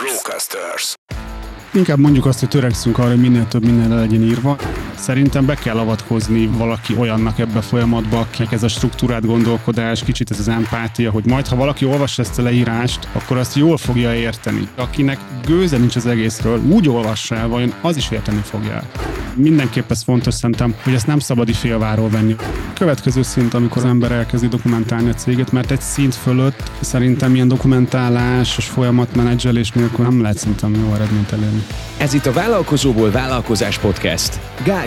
Brocasters. Inkább mondjuk azt, hogy törekszünk arra, hogy minél több minden le legyen írva. Szerintem be kell avatkozni valaki olyannak ebbe a folyamatba, akinek ez a struktúrát gondolkodás, kicsit ez az empátia, hogy majd, ha valaki olvassa ezt a leírást, akkor azt jól fogja érteni. Akinek gőze nincs az egészről, úgy olvassa el, vajon az is érteni fogja. Mindenképp ez fontos szerintem, hogy ezt nem szabad félváról venni. Következő szint, amikor az ember elkezdi dokumentálni a céget, mert egy szint fölött szerintem ilyen dokumentálás és folyamatmenedzselés nélkül nem lehet szerintem jó eredményt elérni. Ez itt a Vállalkozóból Vállalkozás Podcast. Gál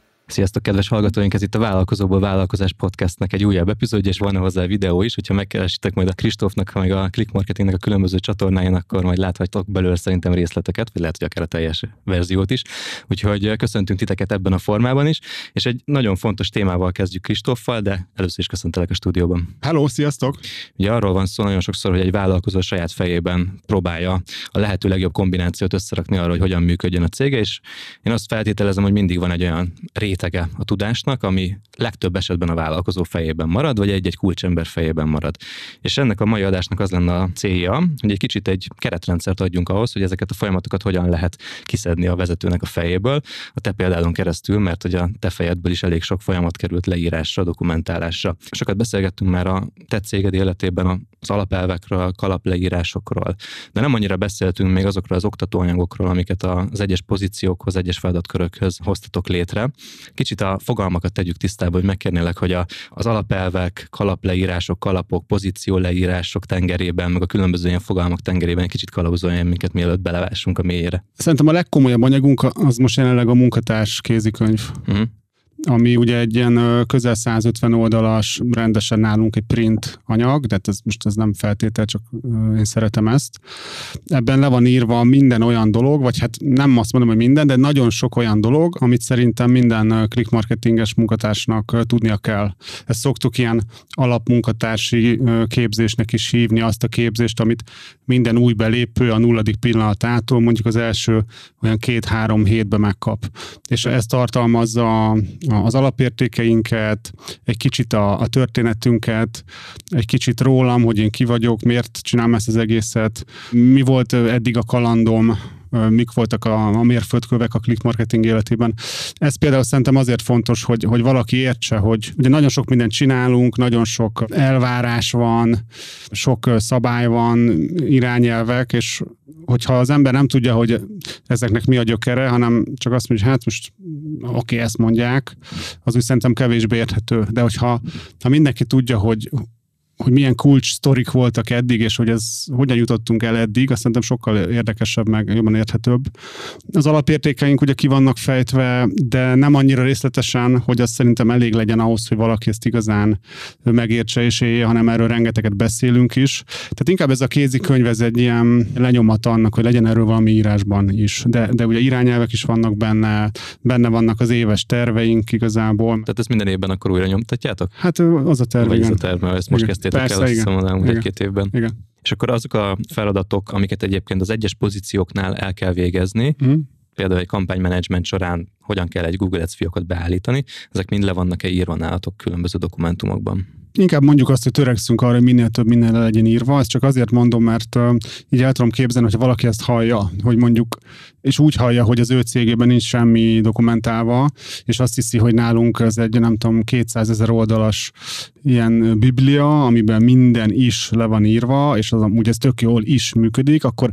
Sziasztok, kedves hallgatóink! Ez itt a Vállalkozóból Vállalkozás Podcastnek egy újabb epizódja, és van hozzá videó is. Hogyha megkeresitek majd a Kristófnak, meg a Click Marketingnek a különböző csatornáin, akkor majd láthattok belőle szerintem részleteket, vagy lehet, hogy akár a teljes verziót is. Úgyhogy köszöntünk titeket ebben a formában is, és egy nagyon fontos témával kezdjük Kristóffal, de először is köszöntelek a stúdióban. Hello, sziasztok! Ugye arról van szó nagyon sokszor, hogy egy vállalkozó a saját fejében próbálja a lehető legjobb kombinációt összerakni arra, hogy hogyan működjön a cége, és én azt feltételezem, hogy mindig van egy olyan rét rétege a tudásnak, ami legtöbb esetben a vállalkozó fejében marad, vagy egy-egy kulcsember fejében marad. És ennek a mai adásnak az lenne a célja, hogy egy kicsit egy keretrendszert adjunk ahhoz, hogy ezeket a folyamatokat hogyan lehet kiszedni a vezetőnek a fejéből, a te példádon keresztül, mert hogy a te fejedből is elég sok folyamat került leírásra, dokumentálásra. Sokat beszélgettünk már a te céged életében az alapelvekről, a kalapleírásokról, de nem annyira beszéltünk még azokról az oktatóanyagokról, amiket az egyes pozíciókhoz, egyes feladatkörökhöz hoztatok létre. Kicsit a fogalmakat tegyük tisztába, hogy megkérnélek, hogy a, az alapelvek, kalapleírások, kalapok, pozíció leírások tengerében, meg a különböző ilyen fogalmak tengerében egy kicsit kalauzolja minket, mielőtt belevássunk a mélyére. Szerintem a legkomolyabb anyagunk az most jelenleg a munkatárs kézikönyv. Uh-huh ami ugye egy ilyen közel 150 oldalas, rendesen nálunk egy print anyag, de hát ez most ez nem feltétel, csak én szeretem ezt. Ebben le van írva minden olyan dolog, vagy hát nem azt mondom, hogy minden, de nagyon sok olyan dolog, amit szerintem minden click marketinges munkatársnak tudnia kell. Ezt szoktuk ilyen alapmunkatársi képzésnek is hívni, azt a képzést, amit minden új belépő a nulladik pillanatától mondjuk az első olyan két-három hétben megkap. És ezt tartalmazza az alapértékeinket, egy kicsit a, a történetünket, egy kicsit rólam, hogy én ki vagyok, miért csinálom ezt az egészet, mi volt eddig a kalandom, mik voltak a, a mérföldkövek a click marketing életében. Ez például szerintem azért fontos, hogy, hogy valaki értse, hogy ugye nagyon sok mindent csinálunk, nagyon sok elvárás van, sok szabály van, irányelvek, és hogyha az ember nem tudja, hogy ezeknek mi a gyökere, hanem csak azt mondja, hogy hát most oké, okay, ezt mondják, az úgy szerintem kevésbé érthető. De hogyha ha mindenki tudja, hogy hogy milyen kulcs sztorik voltak eddig, és hogy ez hogyan jutottunk el eddig, azt szerintem sokkal érdekesebb, meg jobban érthetőbb. Az alapértékeink ugye ki vannak fejtve, de nem annyira részletesen, hogy az szerintem elég legyen ahhoz, hogy valaki ezt igazán megértse és élje, hanem erről rengeteget beszélünk is. Tehát inkább ez a kézikönyv, ez egy ilyen lenyomat annak, hogy legyen erről valami írásban is. De, de ugye irányelvek is vannak benne, benne vannak az éves terveink igazából. Tehát ezt minden évben akkor újra nyomtatjátok? Hát az a terv, Vagy igen. ez a terv, mert ezt most kezdtél Persze, el, azt hiszem, az elmúlt egy-két évben. Igen. És akkor azok a feladatok, amiket egyébként az egyes pozícióknál el kell végezni, mm. például egy kampánymenedzsment során hogyan kell egy Google Ads fiókot beállítani, ezek mind le vannak-e írva nálatok különböző dokumentumokban? Inkább mondjuk azt, hogy törekszünk arra, hogy minél több minden le legyen írva. Ezt csak azért mondom, mert így el tudom képzelni, hogy valaki ezt hallja, hogy mondjuk, és úgy hallja, hogy az ő cégében nincs semmi dokumentálva, és azt hiszi, hogy nálunk ez egy, nem tudom, 200 ezer oldalas ilyen biblia, amiben minden is le van írva, és az amúgy ez tök jól is működik, akkor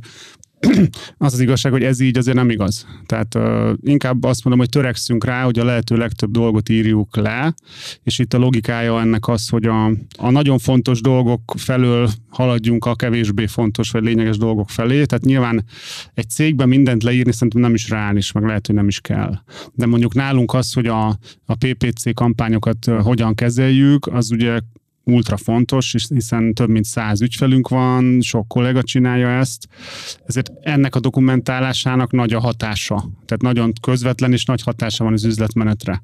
az az igazság, hogy ez így azért nem igaz. Tehát uh, inkább azt mondom, hogy törekszünk rá, hogy a lehető legtöbb dolgot írjuk le, és itt a logikája ennek az, hogy a, a nagyon fontos dolgok felől haladjunk a kevésbé fontos vagy lényeges dolgok felé. Tehát nyilván egy cégben mindent leírni szerintem nem is reális, meg lehet, hogy nem is kell. De mondjuk nálunk az, hogy a, a PPC kampányokat hogyan kezeljük, az ugye ultra fontos, hiszen több mint száz ügyfelünk van, sok kollega csinálja ezt, ezért ennek a dokumentálásának nagy a hatása. Tehát nagyon közvetlen és nagy hatása van az üzletmenetre.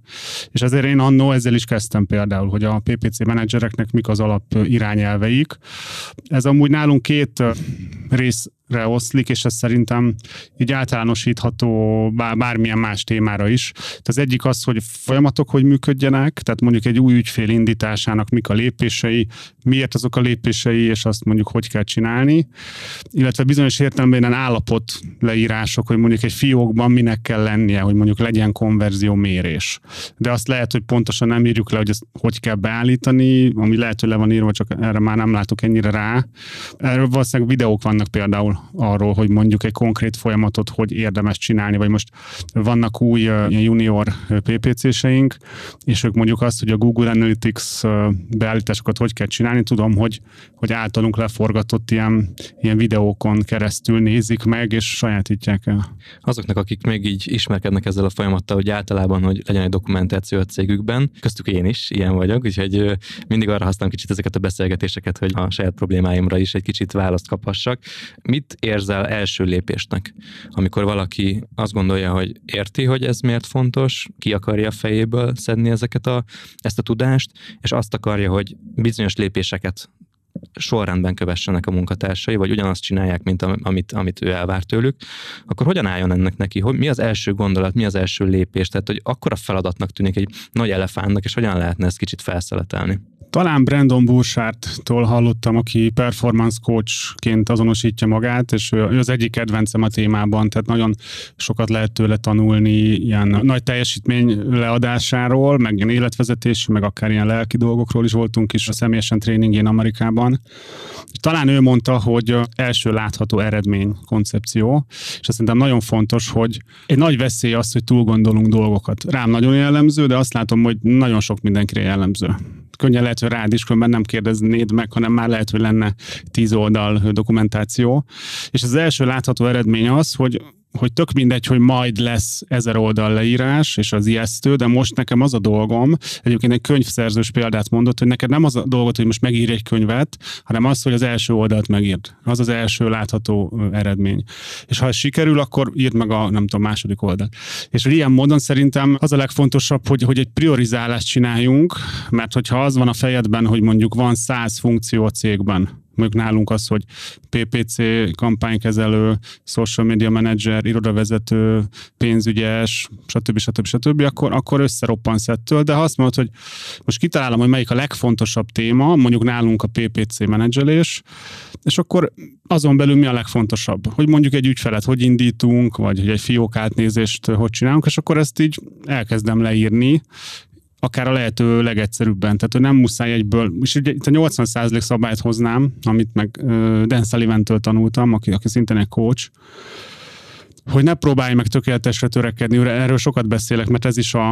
És ezért én annó ezzel is kezdtem például, hogy a PPC menedzsereknek mik az alap irányelveik. Ez amúgy nálunk két rész oszlik, és ez szerintem így általánosítható bár, bármilyen más témára is. Tehát az egyik az, hogy folyamatok hogy működjenek, tehát mondjuk egy új ügyfél indításának mik a lépései, miért azok a lépései, és azt mondjuk hogy kell csinálni, illetve bizonyos értelemben állapot leírások, hogy mondjuk egy fiókban minek kell lennie, hogy mondjuk legyen konverzió mérés. De azt lehet, hogy pontosan nem írjuk le, hogy ezt hogy kell beállítani, ami lehet, hogy le van írva, csak erre már nem látok ennyire rá. Erről valószínűleg videók vannak például arról, hogy mondjuk egy konkrét folyamatot hogy érdemes csinálni, vagy most vannak új junior PPC-seink, és ők mondjuk azt, hogy a Google Analytics beállításokat hogy kell csinálni, tudom, hogy, hogy általunk leforgatott ilyen, ilyen videókon keresztül nézik meg, és sajátítják el. Azoknak, akik még így ismerkednek ezzel a folyamattal, hogy általában, hogy legyen egy dokumentáció a cégükben, köztük én is ilyen vagyok, úgyhogy mindig arra használom kicsit ezeket a beszélgetéseket, hogy a saját problémáimra is egy kicsit választ kaphassak. Mit érzel első lépésnek, amikor valaki azt gondolja, hogy érti, hogy ez miért fontos, ki akarja fejéből szedni ezeket a, ezt a tudást, és azt akarja, hogy bizonyos lépéseket sorrendben kövessenek a munkatársai, vagy ugyanazt csinálják, mint amit, amit ő elvár tőlük, akkor hogyan álljon ennek neki? Hogy mi az első gondolat, mi az első lépés? Tehát, hogy akkora feladatnak tűnik egy nagy elefántnak, és hogyan lehetne ezt kicsit felszeletelni? Talán Brandon Burchardtól hallottam, aki performance coachként azonosítja magát, és ő az egyik kedvencem a témában, tehát nagyon sokat lehet tőle tanulni ilyen nagy teljesítmény leadásáról, meg ilyen életvezetés, meg akár ilyen lelki dolgokról is voltunk is a személyesen tréningén Amerikában. Talán ő mondta, hogy első látható eredmény koncepció, és azt szerintem nagyon fontos, hogy egy nagy veszély az, hogy túl gondolunk dolgokat. Rám nagyon jellemző, de azt látom, hogy nagyon sok mindenkire jellemző könnyen lehet, hogy rád is, különben nem kérdeznéd meg, hanem már lehet, hogy lenne tíz oldal dokumentáció. És az első látható eredmény az, hogy hogy tök mindegy, hogy majd lesz ezer oldal leírás, és az ijesztő, de most nekem az a dolgom, egyébként egy könyvszerzős példát mondott, hogy neked nem az a dolgot, hogy most megírj egy könyvet, hanem az, hogy az első oldalt megírd. Az az első látható eredmény. És ha ez sikerül, akkor írd meg a, nem tudom, második oldalt. És hogy ilyen módon szerintem az a legfontosabb, hogy, hogy egy priorizálást csináljunk, mert hogyha az van a fejedben, hogy mondjuk van száz funkció a cégben, mondjuk nálunk az, hogy PPC, kampánykezelő, social media manager, irodavezető, pénzügyes, stb. stb. stb., akkor, akkor összeroppansz ettől, de ha azt mondod, hogy most kitalálom, hogy melyik a legfontosabb téma, mondjuk nálunk a PPC menedzselés, és akkor azon belül mi a legfontosabb? Hogy mondjuk egy ügyfelet hogy indítunk, vagy hogy egy fiók átnézést hogy csinálunk, és akkor ezt így elkezdem leírni, akár a lehető legegyszerűbben. Tehát, hogy nem muszáj egyből, és ugye itt a 80% szabályt hoznám, amit meg Dan Sullivan-től tanultam, aki, aki szintén egy coach, hogy ne próbálj meg tökéletesre törekedni, erről sokat beszélek, mert ez is a,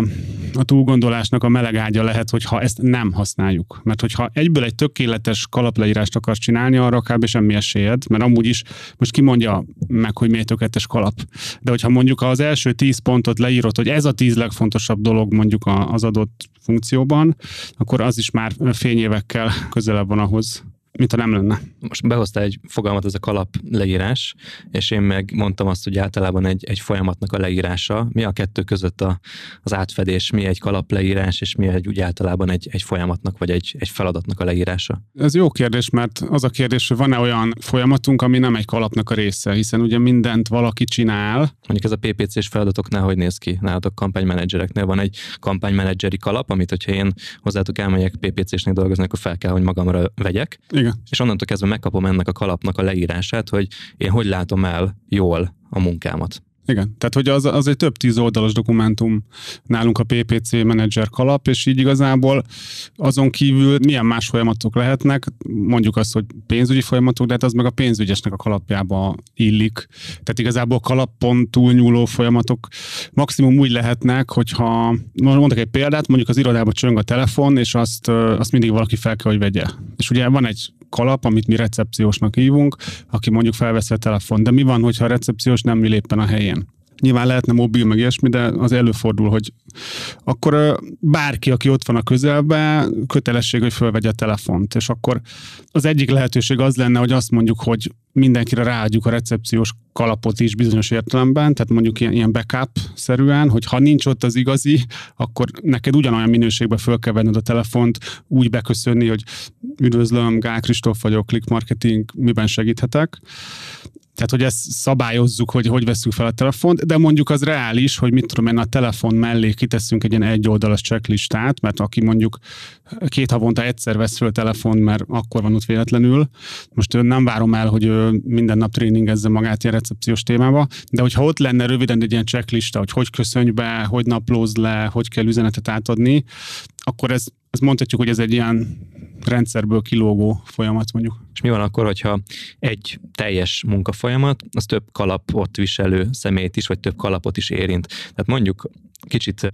a túlgondolásnak a meleg ágya lehet, hogyha ezt nem használjuk. Mert hogyha egyből egy tökéletes kalapleírást akarsz csinálni, arra kb. semmi esélyed, mert amúgy is most kimondja meg, hogy miért tökéletes kalap. De hogyha mondjuk az első tíz pontot leírod, hogy ez a tíz legfontosabb dolog mondjuk az adott funkcióban, akkor az is már fényévekkel közelebb van ahhoz, mint ha nem lenne. Most behoztál egy fogalmat, ez a kalap leírás, és én meg mondtam azt, hogy általában egy, egy folyamatnak a leírása. Mi a kettő között a, az átfedés, mi egy kalap leírás, és mi egy úgy általában egy, egy folyamatnak, vagy egy, egy feladatnak a leírása? Ez jó kérdés, mert az a kérdés, hogy van-e olyan folyamatunk, ami nem egy kalapnak a része, hiszen ugye mindent valaki csinál. Mondjuk ez a PPC-s feladatoknál hogy néz ki? Nálatok kampánymenedzsereknél van egy kampánymenedzseri kalap, amit hogyha én hozzátok elmegyek PPC-snél dolgozni, akkor fel kell, hogy magamra vegyek. Igen. És onnantól kezdve megkapom ennek a kalapnak a leírását, hogy én hogy látom el jól a munkámat. Igen, tehát hogy az, az egy több tíz oldalas dokumentum nálunk a PPC menedzser kalap, és így igazából azon kívül milyen más folyamatok lehetnek, mondjuk azt, hogy pénzügyi folyamatok, de hát az meg a pénzügyesnek a kalapjába illik. Tehát igazából kalapon túlnyúló folyamatok maximum úgy lehetnek, hogyha mondok egy példát, mondjuk az irodában csöng a telefon, és azt, azt mindig valaki fel kell, hogy vegye. És ugye van egy kalap, amit mi recepciósnak hívunk, aki mondjuk felveszi a telefon. De mi van, hogyha a recepciós nem mi léppen a helyén? Nyilván lehetne mobil, meg ilyesmi, de az előfordul, hogy akkor bárki, aki ott van a közelben, kötelesség, hogy fölvegye a telefont. És akkor az egyik lehetőség az lenne, hogy azt mondjuk, hogy mindenkire ráadjuk a recepciós kalapot is bizonyos értelemben, tehát mondjuk ilyen, backup-szerűen, hogy ha nincs ott az igazi, akkor neked ugyanolyan minőségben föl kell venned a telefont, úgy beköszönni, hogy üdvözlöm, Gál Kristóf vagyok, Click Marketing, miben segíthetek. Tehát, hogy ezt szabályozzuk, hogy hogy veszünk fel a telefont, de mondjuk az reális, hogy mit tudom én, a telefon mellé kiteszünk egy ilyen egyoldalas checklistát, mert aki mondjuk két havonta egyszer vesz föl telefon, mert akkor van ott véletlenül. Most nem várom el, hogy minden nap tréningezze magát ilyen recepciós témába, de hogyha ott lenne röviden egy ilyen checklista, hogy hogy köszönj be, hogy naplózd le, hogy kell üzenetet átadni, akkor ez, ez mondhatjuk, hogy ez egy ilyen rendszerből kilógó folyamat mondjuk. És mi van akkor, hogyha egy teljes munkafolyamat, az több kalapot viselő személyt is, vagy több kalapot is érint. Tehát mondjuk kicsit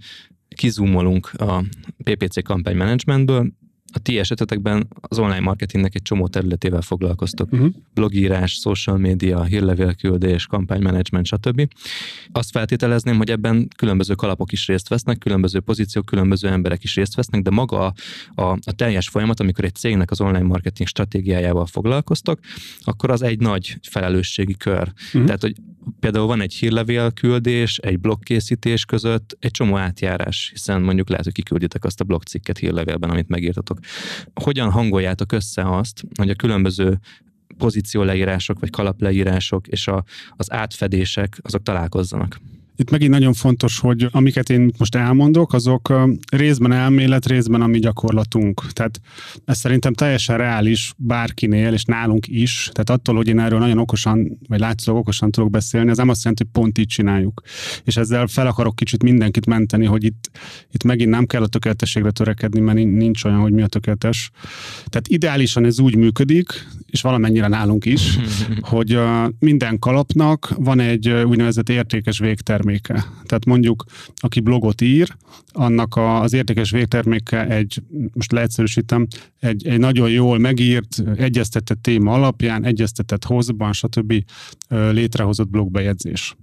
kizumolunk a PPC kampánymanagementből, a ti esetetekben az online marketingnek egy csomó területével foglalkoztok. Uh-huh. Blogírás, social media, hírlevélküldés, kampánymenedzsment, stb. Azt feltételezném, hogy ebben különböző kalapok is részt vesznek, különböző pozíciók, különböző emberek is részt vesznek, de maga a, a, a teljes folyamat, amikor egy cégnek az online marketing stratégiájával foglalkoztok, akkor az egy nagy felelősségi kör. Uh-huh. Tehát, hogy például van egy hírlevél küldés, egy blogkészítés között egy csomó átjárás, hiszen mondjuk lehet, hogy kikülditek azt a blogcikket hírlevélben, amit megírtatok. Hogyan hangoljátok össze azt, hogy a különböző pozícióleírások vagy kalapleírások és a, az átfedések azok találkozzanak? Itt megint nagyon fontos, hogy amiket én most elmondok, azok részben elmélet, részben a mi gyakorlatunk. Tehát ez szerintem teljesen reális bárkinél, és nálunk is. Tehát attól, hogy én erről nagyon okosan, vagy látszólag okosan tudok beszélni, az nem azt jelenti, hogy pont így csináljuk. És ezzel fel akarok kicsit mindenkit menteni, hogy itt, itt megint nem kell a tökéletességre törekedni, mert nincs olyan, hogy mi a tökéletes. Tehát ideálisan ez úgy működik, és valamennyire nálunk is, hogy minden kalapnak van egy úgynevezett értékes végtermék végterméke. Tehát mondjuk, aki blogot ír, annak az értékes végterméke egy, most leegyszerűsítem, egy, egy nagyon jól megírt, egyeztetett téma alapján, egyeztetett hozban, stb. létrehozott blogbejegyzés.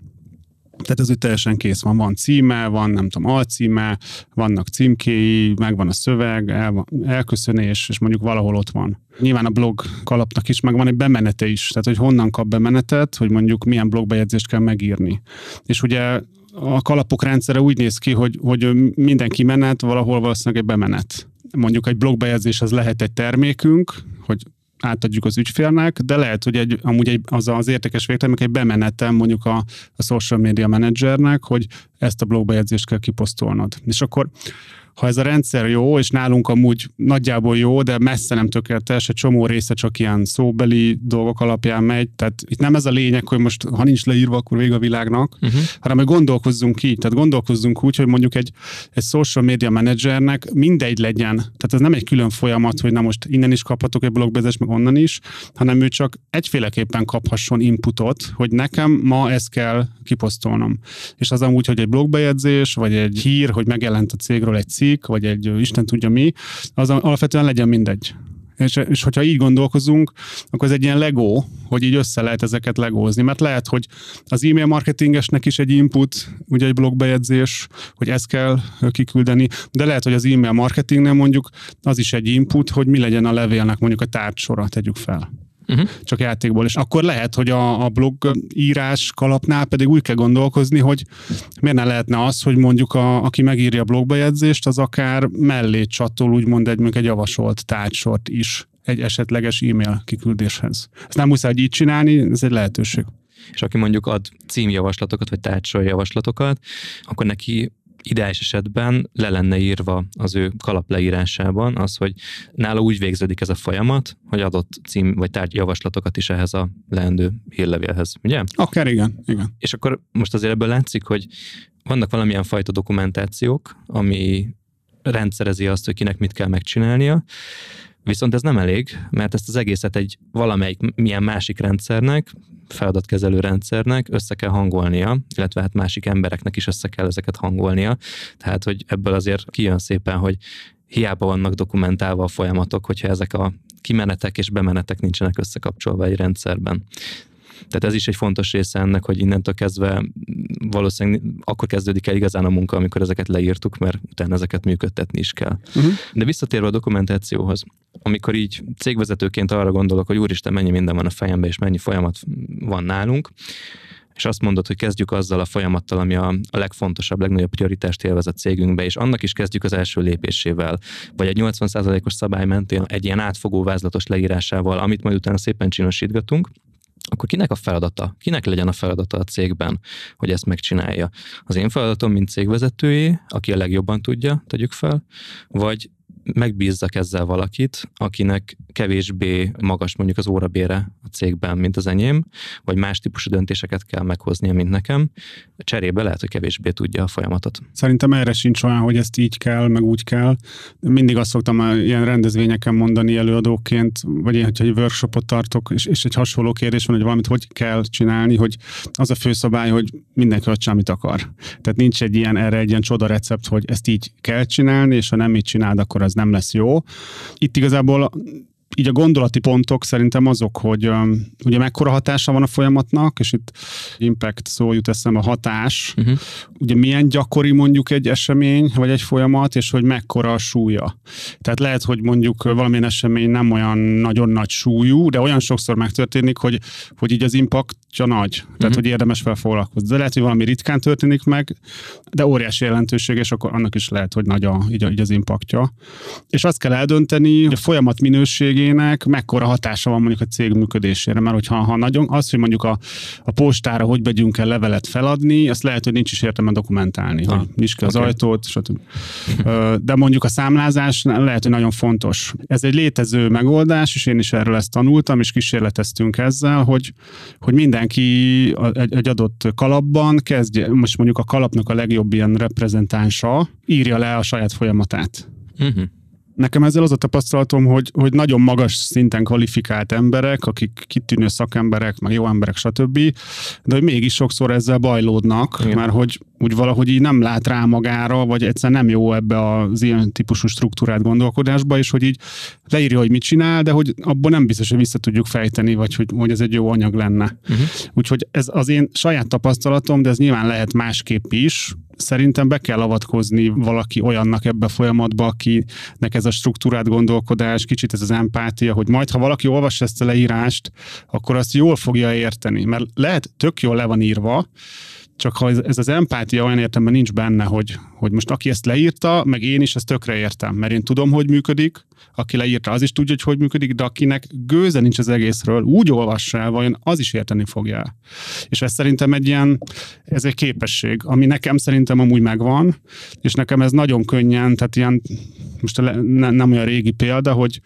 Tehát ez úgy teljesen kész van. Van címe, van nem tudom, alcíme, vannak címkéi, megvan a szöveg, el, elköszönés, és mondjuk valahol ott van. Nyilván a blog kalapnak is megvan egy bemenete is, tehát hogy honnan kap bemenetet, hogy mondjuk milyen blogbejegyzést kell megírni. És ugye a kalapok rendszere úgy néz ki, hogy, hogy minden kimenet valahol valószínűleg egy bemenet. Mondjuk egy blogbejegyzés az lehet egy termékünk, hogy átadjuk az ügyfélnek, de lehet, hogy egy, amúgy egy, az az értékes végtermék egy bemenetem mondjuk a, a social media managernek, hogy ezt a blogbejegyzést kell kiposztolnod. És akkor ha ez a rendszer jó, és nálunk amúgy nagyjából jó, de messze nem tökéletes, egy csomó része csak ilyen szóbeli dolgok alapján megy, tehát itt nem ez a lényeg, hogy most ha nincs leírva, akkor vége a világnak, uh-huh. hanem hogy gondolkozzunk így, tehát gondolkozzunk úgy, hogy mondjuk egy, egy social media managernek mindegy legyen, tehát ez nem egy külön folyamat, hogy na most innen is kaphatok egy blogbejegyzést, meg onnan is, hanem ő csak egyféleképpen kaphasson inputot, hogy nekem ma ezt kell kiposztolnom. És az amúgy, hogy egy blogbejegyzés, vagy egy hír, hogy megjelent a cégről egy cikk, vagy egy Isten tudja mi, az alapvetően legyen mindegy. És, és hogyha így gondolkozunk, akkor ez egy ilyen legó, hogy így össze lehet ezeket legózni. Mert lehet, hogy az e-mail marketingesnek is egy input, ugye egy blogbejegyzés, hogy ezt kell kiküldeni, de lehet, hogy az e-mail marketingnél mondjuk az is egy input, hogy mi legyen a levélnek mondjuk a tárcsora, tegyük fel uh-huh. csak játékból. És akkor lehet, hogy a, a blog írás kalapnál pedig úgy kell gondolkozni, hogy miért ne lehetne az, hogy mondjuk a, aki megírja a blogbejegyzést, az akár mellé csatol úgymond egy, egy javasolt tárcsort is egy esetleges e-mail kiküldéshez. Ezt nem muszáj így csinálni, ez egy lehetőség. És aki mondjuk ad címjavaslatokat, vagy tárcsor javaslatokat, akkor neki ideális esetben le lenne írva az ő kalapleírásában az, hogy nála úgy végződik ez a folyamat, hogy adott cím vagy tárgy javaslatokat is ehhez a leendő hírlevélhez, ugye? Akár igen, igen. És akkor most azért ebből látszik, hogy vannak valamilyen fajta dokumentációk, ami rendszerezi azt, hogy kinek mit kell megcsinálnia, Viszont ez nem elég, mert ezt az egészet egy valamelyik milyen másik rendszernek, feladatkezelő rendszernek össze kell hangolnia, illetve hát másik embereknek is össze kell ezeket hangolnia. Tehát, hogy ebből azért kijön szépen, hogy hiába vannak dokumentálva a folyamatok, hogyha ezek a kimenetek és bemenetek nincsenek összekapcsolva egy rendszerben. Tehát ez is egy fontos része ennek, hogy innentől kezdve valószínűleg akkor kezdődik el igazán a munka, amikor ezeket leírtuk, mert utána ezeket működtetni is kell. Uh-huh. De visszatérve a dokumentációhoz, amikor így cégvezetőként arra gondolok, hogy úristen, mennyi minden van a fejemben, és mennyi folyamat van nálunk, és azt mondod, hogy kezdjük azzal a folyamattal, ami a, a legfontosabb, legnagyobb prioritást élvez a cégünkbe, és annak is kezdjük az első lépésével, vagy egy 80%-os szabály mentén egy ilyen átfogó vázlatos leírásával, amit majd utána szépen csinosítgatunk, akkor kinek a feladata? Kinek legyen a feladata a cégben, hogy ezt megcsinálja? Az én feladatom, mint cégvezetőjé, aki a legjobban tudja, tegyük fel, vagy megbízzak ezzel valakit, akinek kevésbé magas mondjuk az órabére a cégben, mint az enyém, vagy más típusú döntéseket kell meghoznia, mint nekem, cserébe lehet, hogy kevésbé tudja a folyamatot. Szerintem erre sincs olyan, hogy ezt így kell, meg úgy kell. Mindig azt szoktam ilyen rendezvényeken mondani előadóként, vagy én, hogyha egy workshopot tartok, és, és egy hasonló kérdés van, hogy valamit hogy kell csinálni, hogy az a főszabály, hogy mindenki ott amit akar. Tehát nincs egy ilyen, erre egy ilyen csoda recept, hogy ezt így kell csinálni, és ha nem így csinálod, akkor az nem lesz jó. Itt igazából így a gondolati pontok szerintem azok, hogy um, ugye mekkora hatása van a folyamatnak, és itt impact szó jut eszembe a hatás, uh-huh. ugye milyen gyakori mondjuk egy esemény, vagy egy folyamat, és hogy mekkora a súlya. Tehát lehet, hogy mondjuk valamilyen esemény nem olyan nagyon nagy súlyú, de olyan sokszor megtörténik, hogy, hogy így az impactja nagy, tehát uh-huh. hogy érdemes fel foglalkozni. De lehet, hogy valami ritkán történik meg, de óriási jelentőség, és akkor annak is lehet, hogy nagy a, így, így az impactja. És azt kell eldönteni, hogy a folyamat minőségé minőségének mekkora hatása van mondjuk a cég működésére, mert hogyha ha nagyon, az, hogy mondjuk a, a postára hogy megyünk el levelet feladni, azt lehet, hogy nincs is értelme dokumentálni, ha, hogy nyisd ki az okay. ajtót, stb. De mondjuk a számlázás lehet, hogy nagyon fontos. Ez egy létező megoldás, és én is erről ezt tanultam, és kísérleteztünk ezzel, hogy, hogy mindenki egy, adott kalapban kezdje, most mondjuk a kalapnak a legjobb ilyen reprezentánsa írja le a saját folyamatát. Uh-huh. Nekem ezzel az a tapasztalatom, hogy, hogy nagyon magas szinten kvalifikált emberek, akik kitűnő szakemberek, meg jó emberek, stb., de hogy mégis sokszor ezzel bajlódnak, Igen. mert hogy úgy valahogy így nem lát rá magára, vagy egyszer nem jó ebbe az ilyen típusú struktúrát gondolkodásba, és hogy így leírja, hogy mit csinál, de hogy abból nem biztos, hogy vissza tudjuk fejteni, vagy hogy, hogy ez egy jó anyag lenne. Uh-huh. Úgyhogy ez az én saját tapasztalatom, de ez nyilván lehet másképp is, szerintem be kell avatkozni valaki olyannak ebbe a folyamatba, akinek ez a struktúrát gondolkodás, kicsit ez az empátia, hogy majd, ha valaki olvassa ezt a leírást, akkor azt jól fogja érteni, mert lehet tök jól le van írva, csak ha ez, az empátia olyan értelemben nincs benne, hogy, hogy most aki ezt leírta, meg én is ezt tökre értem, mert én tudom, hogy működik, aki leírta, az is tudja, hogy hogy működik, de akinek gőze nincs az egészről, úgy olvassa el, vajon az is érteni fogja. És ez szerintem egy ilyen, ez egy képesség, ami nekem szerintem amúgy megvan, és nekem ez nagyon könnyen, tehát ilyen, most ne, nem olyan régi példa, hogy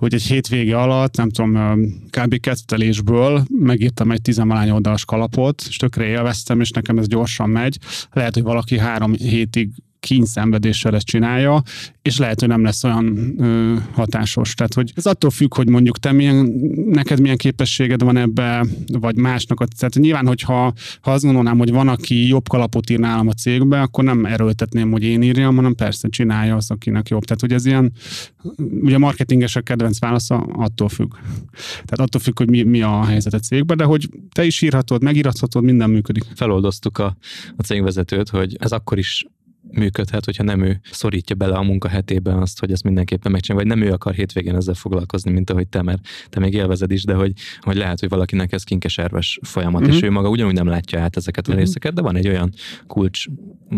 hogy egy hétvége alatt, nem tudom, kb. kezdtelésből megírtam egy tizenvalány oldalas kalapot, és tökre élveztem, és nekem ez gyorsan megy. Lehet, hogy valaki három hétig kényszenvedéssel ezt csinálja, és lehet, hogy nem lesz olyan ö, hatásos. Tehát, hogy ez attól függ, hogy mondjuk te milyen, neked milyen képességed van ebbe, vagy másnak. Tehát nyilván, hogyha ha azt gondolnám, hogy van, aki jobb kalapot ír nálam a cégbe, akkor nem erőltetném, hogy én írjam, hanem persze csinálja az, akinek jobb. Tehát, hogy ez ilyen, ugye a marketingesek kedvenc válasza attól függ. Tehát attól függ, hogy mi, mi a helyzet a cégben, de hogy te is írhatod, megírhatod, minden működik. Feloldoztuk a, a cégvezetőt, hogy ez akkor is működhet, hogyha nem ő szorítja bele a munka hetében azt, hogy ezt mindenképpen megcsinálja, vagy nem ő akar hétvégén ezzel foglalkozni, mint ahogy te, mert te még élvezed is, de hogy, hogy lehet, hogy valakinek ez kinkeserves folyamat, uh-huh. és mhm. ő maga ugyanúgy nem látja át ezeket a uh-huh. részeket, de van egy olyan kulcs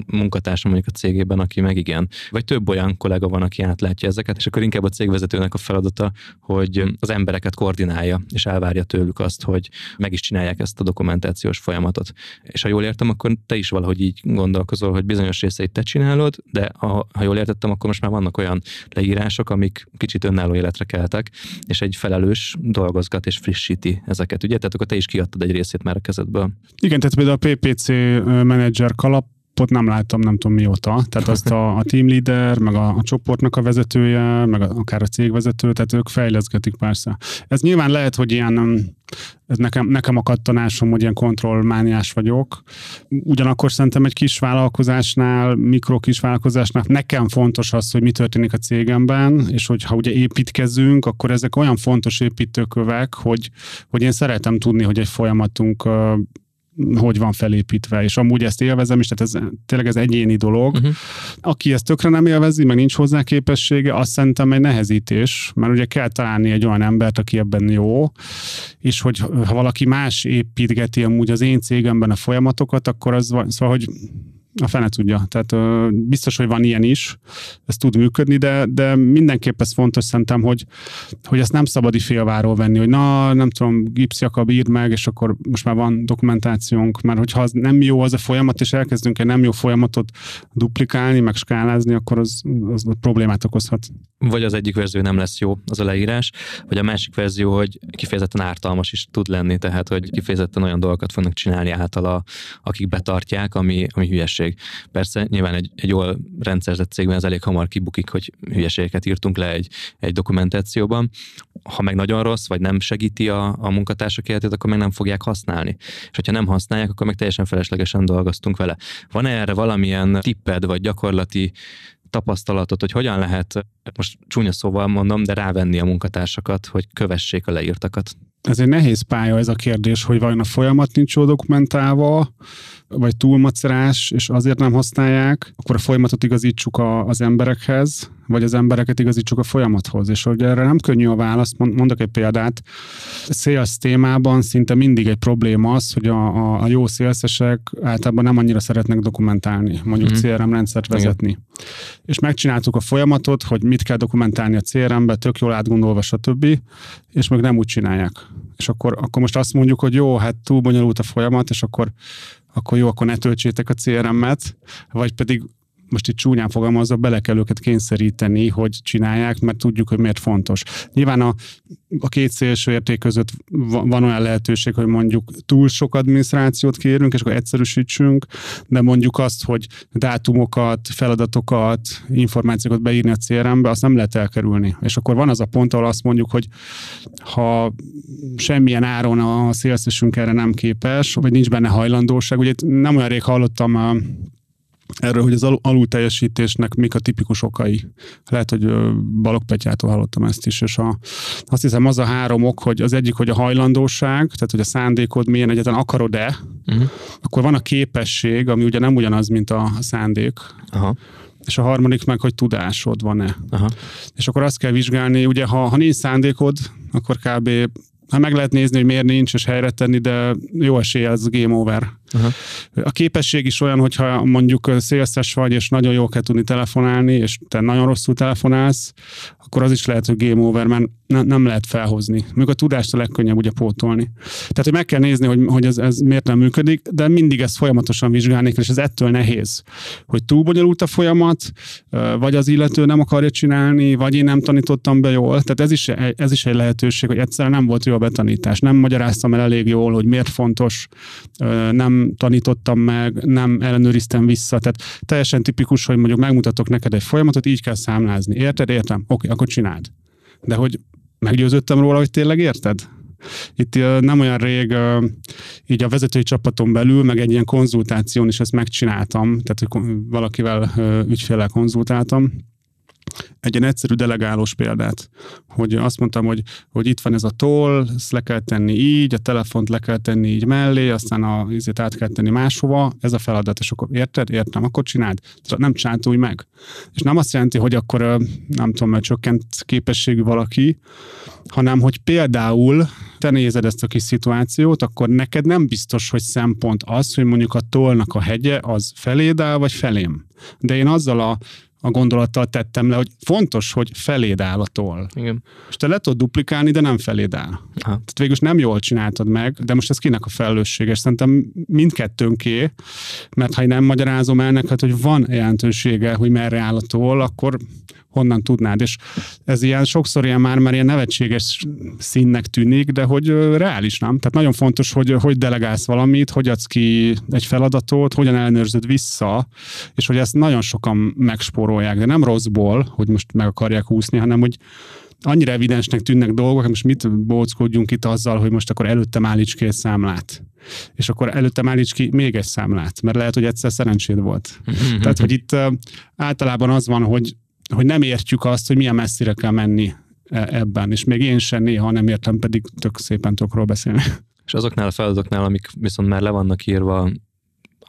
munkatársa mondjuk a cégében, aki meg igen. Vagy több olyan kollega van, aki átlátja ezeket, és akkor inkább a cégvezetőnek a feladata, hogy az embereket koordinálja, és elvárja tőlük azt, hogy meg is csinálják ezt a dokumentációs folyamatot. És ha jól értem, akkor te is valahogy így gondolkozol, hogy bizonyos részeit te csinálod, de ha, ha jól értettem, akkor most már vannak olyan leírások, amik kicsit önálló életre keltek, és egy felelős dolgozgat és frissíti ezeket, ugye? Tehát akkor te is kiadtad egy részét már a kezedből. Igen, tehát például a PPC menedzser kalap appot nem látom, nem tudom mióta. Tehát azt a, a team leader, meg a, a csoportnak a vezetője, meg a, akár a cégvezető, tehát ők fejleszgetik persze. Ez nyilván lehet, hogy ilyen ez nekem, nekem a kattanásom, hogy ilyen kontrollmániás vagyok. Ugyanakkor szerintem egy kis vállalkozásnál, mikro kis vállalkozásnál nekem fontos az, hogy mi történik a cégemben, és hogyha ugye építkezünk, akkor ezek olyan fontos építőkövek, hogy, hogy én szeretem tudni, hogy egy folyamatunk hogy van felépítve, és amúgy ezt élvezem is, tehát ez tényleg ez egyéni dolog. Uh-huh. Aki ezt tökre nem élvezi, meg nincs hozzá képessége, azt szerintem egy nehezítés, mert ugye kell találni egy olyan embert, aki ebben jó, és hogy ha valaki más építgeti amúgy az én cégemben a folyamatokat, akkor az van, szóval, hogy a fene tudja. Tehát ö, biztos, hogy van ilyen is, ez tud működni, de, de mindenképp ez fontos szerintem, hogy, hogy ezt nem szabadi félváról venni, hogy na, nem tudom, gipszjakab írd meg, és akkor most már van dokumentációnk, mert hogyha az nem jó az a folyamat, és elkezdünk egy nem jó folyamatot duplikálni, meg skálázni, akkor az, az problémát okozhat. Vagy az egyik verzió nem lesz jó, az a leírás, vagy a másik verzió, hogy kifejezetten ártalmas is tud lenni, tehát hogy kifejezetten olyan dolgokat fognak csinálni általa, akik betartják, ami, ami hülyeség hülyeség. Persze nyilván egy, egy jól rendszerzett cégben ez elég hamar kibukik, hogy hülyeségeket írtunk le egy, egy dokumentációban. Ha meg nagyon rossz, vagy nem segíti a, a munkatársak életét, akkor meg nem fogják használni. És hogyha nem használják, akkor meg teljesen feleslegesen dolgoztunk vele. Van-e erre valamilyen tipped, vagy gyakorlati tapasztalatot, hogy hogyan lehet, most csúnya szóval mondom, de rávenni a munkatársakat, hogy kövessék a leírtakat? Ez egy nehéz pálya ez a kérdés, hogy vajon a folyamat nincs jól dokumentálva, vagy túl macerás, és azért nem használják, akkor a folyamatot igazítsuk a, az emberekhez, vagy az embereket igazítsuk a folyamathoz. És hogy erre nem könnyű a válasz, mondok egy példát. Sales témában szinte mindig egy probléma az, hogy a, a, a jó szélszesek általában nem annyira szeretnek dokumentálni, mondjuk mm. CRM rendszert vezetni. Igen. És megcsináltuk a folyamatot, hogy mit kell dokumentálni a CRM-be, tök jól átgondolva, stb. És meg nem úgy csinálják. És akkor, akkor most azt mondjuk, hogy jó, hát túl bonyolult a folyamat, és akkor akkor jó, akkor ne töltsétek a CRM-et, vagy pedig most itt csúnyán fogalmazva, bele kell őket kényszeríteni, hogy csinálják, mert tudjuk, hogy miért fontos. Nyilván a, a két szélső érték között van, olyan lehetőség, hogy mondjuk túl sok adminisztrációt kérünk, és akkor egyszerűsítsünk, de mondjuk azt, hogy dátumokat, feladatokat, információkat beírni a CRM-be, azt nem lehet elkerülni. És akkor van az a pont, ahol azt mondjuk, hogy ha semmilyen áron a szélszesünk erre nem képes, vagy nincs benne hajlandóság, ugye nem olyan rég hallottam erről, hogy az alul teljesítésnek mik a tipikus okai. Lehet, hogy Balog Petyától hallottam ezt is, és a, azt hiszem az a három ok, hogy az egyik, hogy a hajlandóság, tehát hogy a szándékod milyen egyetlen akarod-e, uh-huh. akkor van a képesség, ami ugye nem ugyanaz, mint a szándék. Aha. És a harmadik meg, hogy tudásod van-e. Aha. És akkor azt kell vizsgálni, ugye ha, ha nincs szándékod, akkor kb hát meg lehet nézni, hogy miért nincs, és helyre tenni, de jó esélye ez game over. Aha. A képesség is olyan, hogyha mondjuk szélszes vagy, és nagyon jól kell tudni telefonálni, és te nagyon rosszul telefonálsz, akkor az is lehet, hogy game over, mert ne, nem lehet felhozni. Még a tudást a legkönnyebb ugye pótolni. Tehát, hogy meg kell nézni, hogy, hogy ez, ez miért nem működik, de mindig ezt folyamatosan vizsgálni és ez ettől nehéz. Hogy túl bonyolult a folyamat, vagy az illető nem akarja csinálni, vagy én nem tanítottam be jól. Tehát ez is, ez is egy lehetőség, hogy egyszerűen nem volt jó a betanítás. Nem magyaráztam el elég jól, hogy miért fontos, nem tanítottam meg, nem ellenőriztem vissza. Tehát teljesen tipikus, hogy mondjuk megmutatok neked egy folyamatot, így kell számlázni. Érted? Értem? Oké, akkor csináld. De hogy meggyőződtem róla, hogy tényleg érted? Itt nem olyan rég így a vezetői csapaton belül, meg egy ilyen konzultáción is ezt megcsináltam, tehát valakivel ügyféllel konzultáltam, egy ilyen egyszerű delegálós példát, hogy azt mondtam, hogy, hogy itt van ez a toll, ezt le kell tenni így, a telefont le kell tenni így mellé, aztán a ízét át kell tenni máshova, ez a feladat, és akkor érted? Értem, akkor csináld. Nem csinált úgy meg. És nem azt jelenti, hogy akkor nem tudom, mert csökkent képességű valaki, hanem hogy például te nézed ezt a kis szituációt, akkor neked nem biztos, hogy szempont az, hogy mondjuk a tollnak a hegye az feléd áll, vagy felém. De én azzal a a gondolattal tettem le, hogy fontos, hogy feléd áll a toll. Igen. És te le tudod duplikálni, de nem feléd áll. Aha. Tehát végül nem jól csináltad meg, de most ez kinek a felelőssége? Szerintem mindkettőnké, mert ha én nem magyarázom el neked, hogy van jelentősége, hogy merre áll a toll, akkor honnan tudnád. És ez ilyen sokszor ilyen már, már ilyen nevetséges színnek tűnik, de hogy reális nem. Tehát nagyon fontos, hogy hogy delegálsz valamit, hogy adsz ki egy feladatot, hogyan ellenőrzöd vissza, és hogy ezt nagyon sokan megspórolják, de nem rosszból, hogy most meg akarják úszni, hanem hogy annyira evidensnek tűnnek dolgok, most mit bóckodjunk itt azzal, hogy most akkor előttem állíts ki egy számlát. És akkor előttem állíts ki még egy számlát, mert lehet, hogy egyszer szerencséd volt. Tehát, hogy itt általában az van, hogy, hogy nem értjük azt, hogy milyen messzire kell menni e, ebben, és még én sem néha nem értem, pedig tök szépen tudok beszélni. És azoknál a feladatoknál, amik viszont már le vannak írva,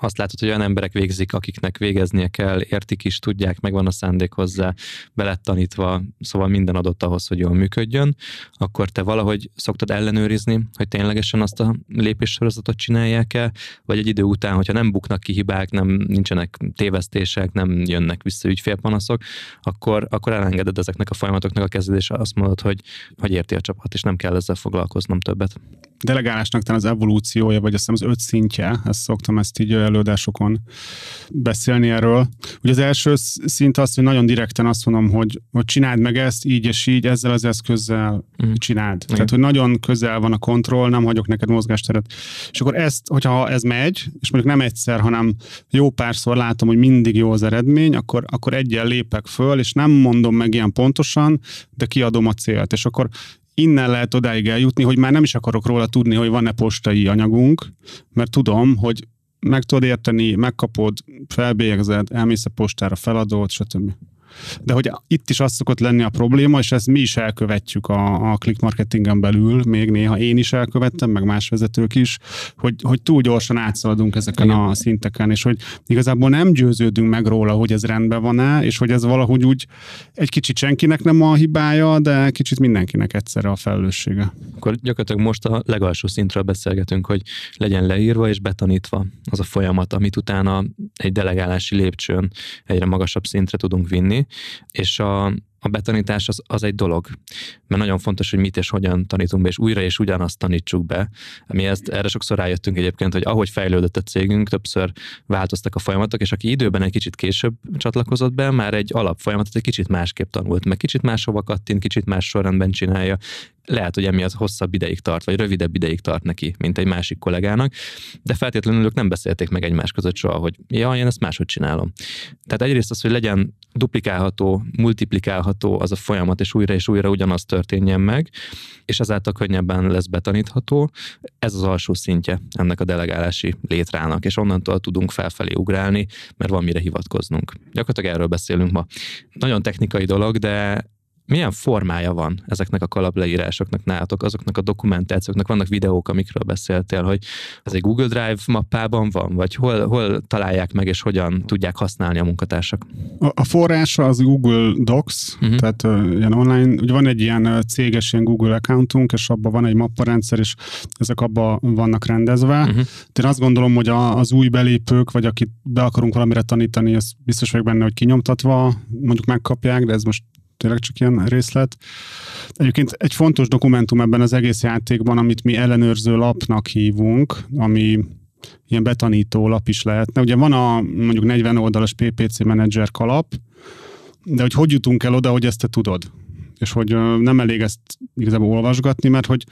azt látod, hogy olyan emberek végzik, akiknek végeznie kell, értik is, tudják, megvan a szándék hozzá, belettanítva, szóval minden adott ahhoz, hogy jól működjön, akkor te valahogy szoktad ellenőrizni, hogy ténylegesen azt a lépéssorozatot csinálják-e, vagy egy idő után, hogyha nem buknak ki hibák, nem nincsenek tévesztések, nem jönnek vissza ügyfélpanaszok, akkor, akkor elengeded ezeknek a folyamatoknak a kezdődése, azt mondod, hogy, hogy érti a csapat, és nem kell ezzel foglalkoznom többet. Delegálásnak talán az evolúciója, vagy azt hiszem az öt szintje, ezt szoktam ezt így előadásokon beszélni erről. Ugye az első szint az, hogy nagyon direkten azt mondom, hogy, hogy csináld meg ezt így és így, ezzel az eszközzel mm. csináld. Igen. Tehát, hogy nagyon közel van a kontroll, nem hagyok neked mozgásteret. És akkor ezt, hogyha ez megy, és mondjuk nem egyszer, hanem jó párszor látom, hogy mindig jó az eredmény, akkor, akkor egyen lépek föl, és nem mondom meg ilyen pontosan, de kiadom a célt. És akkor innen lehet odáig eljutni, hogy már nem is akarok róla tudni, hogy van-e postai anyagunk, mert tudom, hogy meg tudod érteni, megkapod, felbélyegzed, elmész a postára, feladod, stb. De hogy itt is az szokott lenni a probléma, és ezt mi is elkövetjük a, a click marketingen belül, még néha én is elkövettem, meg más vezetők is, hogy, hogy túl gyorsan átszaladunk ezeken Igen. a szinteken, és hogy igazából nem győződünk meg róla, hogy ez rendben van-e, és hogy ez valahogy úgy egy kicsit senkinek nem a hibája, de kicsit mindenkinek egyszerre a felelőssége. Akkor gyakorlatilag most a legalsó szintről beszélgetünk, hogy legyen leírva és betanítva az a folyamat, amit utána egy delegálási lépcsőn egyre magasabb szintre tudunk vinni, és a, a betanítás az, az egy dolog, mert nagyon fontos, hogy mit és hogyan tanítunk be, és újra és ugyanazt tanítsuk be. Mi ezt, erre sokszor rájöttünk egyébként, hogy ahogy fejlődött a cégünk, többször változtak a folyamatok, és aki időben egy kicsit később csatlakozott be, már egy alapfolyamatot egy kicsit másképp tanult, meg kicsit máshova kattint, kicsit más sorrendben csinálja, lehet, hogy emiatt hosszabb ideig tart, vagy rövidebb ideig tart neki, mint egy másik kollégának, de feltétlenül ők nem beszélték meg egymás között soha, hogy ja, én ezt máshogy csinálom. Tehát egyrészt az, hogy legyen duplikálható, multiplikálható az a folyamat, és újra és újra ugyanaz történjen meg, és ezáltal könnyebben lesz betanítható. Ez az alsó szintje ennek a delegálási létrának, és onnantól tudunk felfelé ugrálni, mert van mire hivatkoznunk. Gyakorlatilag erről beszélünk ma. Nagyon technikai dolog, de milyen formája van ezeknek a kalapleírásoknak nálatok, azoknak a dokumentációknak? Vannak videók, amikről beszéltél, hogy ez egy Google Drive mappában van, vagy hol, hol találják meg, és hogyan tudják használni a munkatársak? A, a forrása az Google Docs, uh-huh. tehát uh, ilyen online, ugye van egy ilyen céges ilyen Google accountunk, és abban van egy mapparendszer, és ezek abban vannak rendezve. Uh-huh. Én azt gondolom, hogy a, az új belépők, vagy akit be akarunk valamire tanítani, az biztos vagyok benne, hogy kinyomtatva mondjuk megkapják, de ez most tényleg csak ilyen részlet. Egyébként egy fontos dokumentum ebben az egész játékban, amit mi ellenőrző lapnak hívunk, ami ilyen betanító lap is lehetne. Ugye van a mondjuk 40 oldalas PPC Manager kalap, de hogy hogy jutunk el oda, hogy ezt te tudod? és hogy nem elég ezt igazából olvasgatni, mert hogy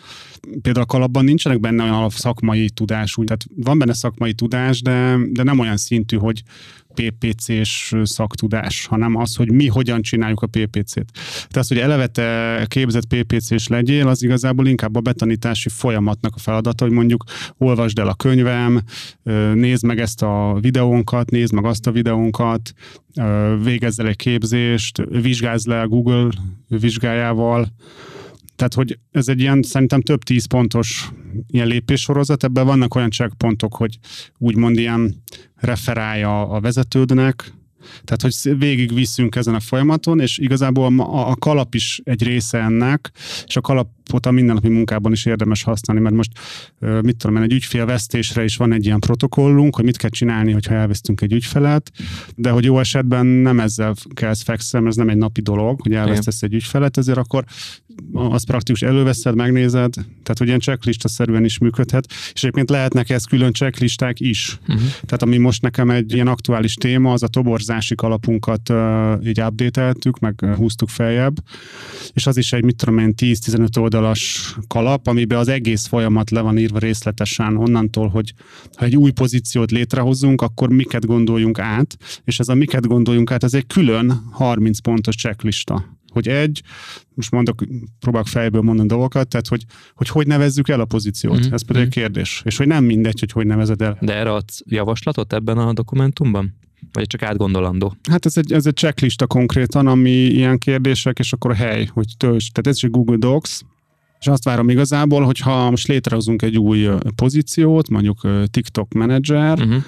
például a kalapban nincsenek benne olyan szakmai tudás, úgy, tehát van benne szakmai tudás, de, de nem olyan szintű, hogy PPC-s szaktudás, hanem az, hogy mi hogyan csináljuk a PPC-t. Tehát az, hogy eleve te képzett PPC-s legyél, az igazából inkább a betanítási folyamatnak a feladata, hogy mondjuk olvasd el a könyvem, nézd meg ezt a videónkat, nézd meg azt a videónkat, végezz el egy képzést, vizsgázz le a Google vizsgájával, tehát, hogy ez egy ilyen szerintem több tíz pontos ilyen lépéssorozat, ebben vannak olyan checkpontok, hogy úgymond ilyen referálja a vezetődnek, tehát, hogy végig viszünk ezen a folyamaton, és igazából a, a kalap is egy része ennek, és a kalap alapot a mindennapi munkában is érdemes használni, mert most mit tudom én, egy ügyfélvesztésre is van egy ilyen protokollunk, hogy mit kell csinálni, hogyha elvesztünk egy ügyfelet, de hogy jó esetben nem ezzel kell fekszem, ez nem egy napi dolog, hogy elvesztesz egy ügyfelet, ezért akkor az praktikus előveszed, megnézed, tehát hogy ilyen checklista szerűen is működhet, és egyébként lehetnek ez külön checklisták is. Uh-huh. Tehát ami most nekem egy ilyen aktuális téma, az a toborzási kalapunkat uh, így updateltük, meg húztuk feljebb, és az is egy, mit tudom én, 10-15 oldalas kalap, amiben az egész folyamat le van írva részletesen onnantól, hogy ha egy új pozíciót létrehozunk, akkor miket gondoljunk át, és ez a miket gondoljunk át, ez egy külön 30 pontos checklista hogy egy, most mondok, próbálok fejből mondani dolgokat, tehát hogy hogy, hogy nevezzük el a pozíciót. Mm-hmm. Ez pedig egy kérdés. És hogy nem mindegy, hogy hogy nevezed el. De erre adsz javaslatot ebben a dokumentumban? Vagy csak átgondolandó? Hát ez egy, ez egy checklista konkrétan, ami ilyen kérdések, és akkor a hely, hogy tölts. Tehát ez is egy Google Docs, és azt várom igazából, hogy ha most létrehozunk egy új pozíciót, mondjuk TikTok menedzser, uh-huh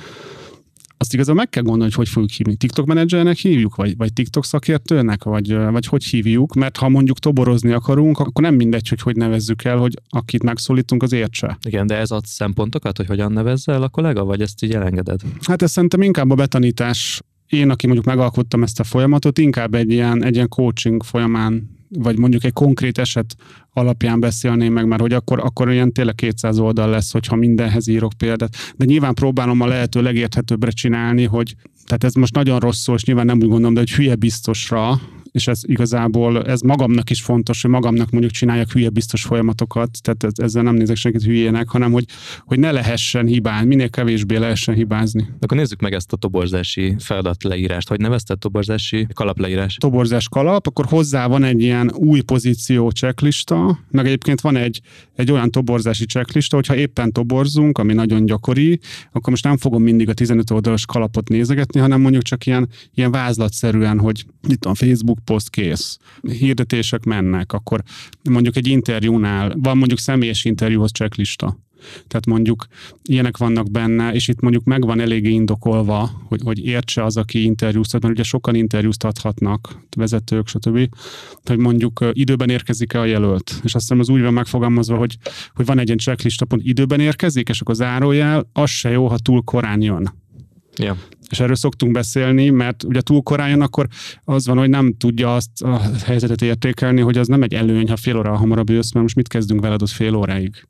azt igazából meg kell gondolni, hogy hogy fogjuk hívni. TikTok menedzsernek hívjuk, vagy, vagy TikTok szakértőnek, vagy, vagy hogy hívjuk, mert ha mondjuk toborozni akarunk, akkor nem mindegy, hogy hogy nevezzük el, hogy akit megszólítunk, az értse. Igen, de ez ad szempontokat, hogy hogyan nevezze el a kollega, vagy ezt így elengeded? Hát ez szerintem inkább a betanítás én, aki mondjuk megalkottam ezt a folyamatot, inkább egy ilyen, egy ilyen coaching folyamán vagy mondjuk egy konkrét eset alapján beszélném meg, mert hogy akkor, akkor ilyen tényleg 200 oldal lesz, hogyha mindenhez írok példát. De nyilván próbálom a lehető legérthetőbbre csinálni, hogy tehát ez most nagyon rossz szó, és nyilván nem úgy gondolom, de hogy hülye biztosra és ez igazából, ez magamnak is fontos, hogy magamnak mondjuk csináljak hülye biztos folyamatokat, tehát ezzel nem nézek senkit hülyének, hanem hogy, hogy ne lehessen hibálni, minél kevésbé lehessen hibázni. De akkor nézzük meg ezt a toborzási feladat leírást. Hogy nevezted toborzási kalapleírás? Toborzás kalap, akkor hozzá van egy ilyen új pozíció checklista, meg egyébként van egy, egy olyan toborzási checklista, hogyha éppen toborzunk, ami nagyon gyakori, akkor most nem fogom mindig a 15 oldalas kalapot nézegetni, hanem mondjuk csak ilyen, ilyen vázlatszerűen, hogy itt a Facebook poszt kész, hirdetések mennek, akkor mondjuk egy interjúnál van mondjuk személyes interjúhoz checklista. Tehát mondjuk ilyenek vannak benne, és itt mondjuk megvan eléggé indokolva, hogy, hogy értse az, aki interjúztat, mert ugye sokan interjúztathatnak, vezetők, stb. Hogy mondjuk időben érkezik-e a jelölt. És azt hiszem az úgy van megfogalmazva, hogy, hogy van egy ilyen checklista pont időben érkezik, és akkor zárójel, az se jó, ha túl korán jön. Ja és erről szoktunk beszélni, mert ugye túl korán jön, akkor az van, hogy nem tudja azt a helyzetet értékelni, hogy az nem egy előny, ha fél óra hamarabb jössz, mert most mit kezdünk veled ott fél óráig.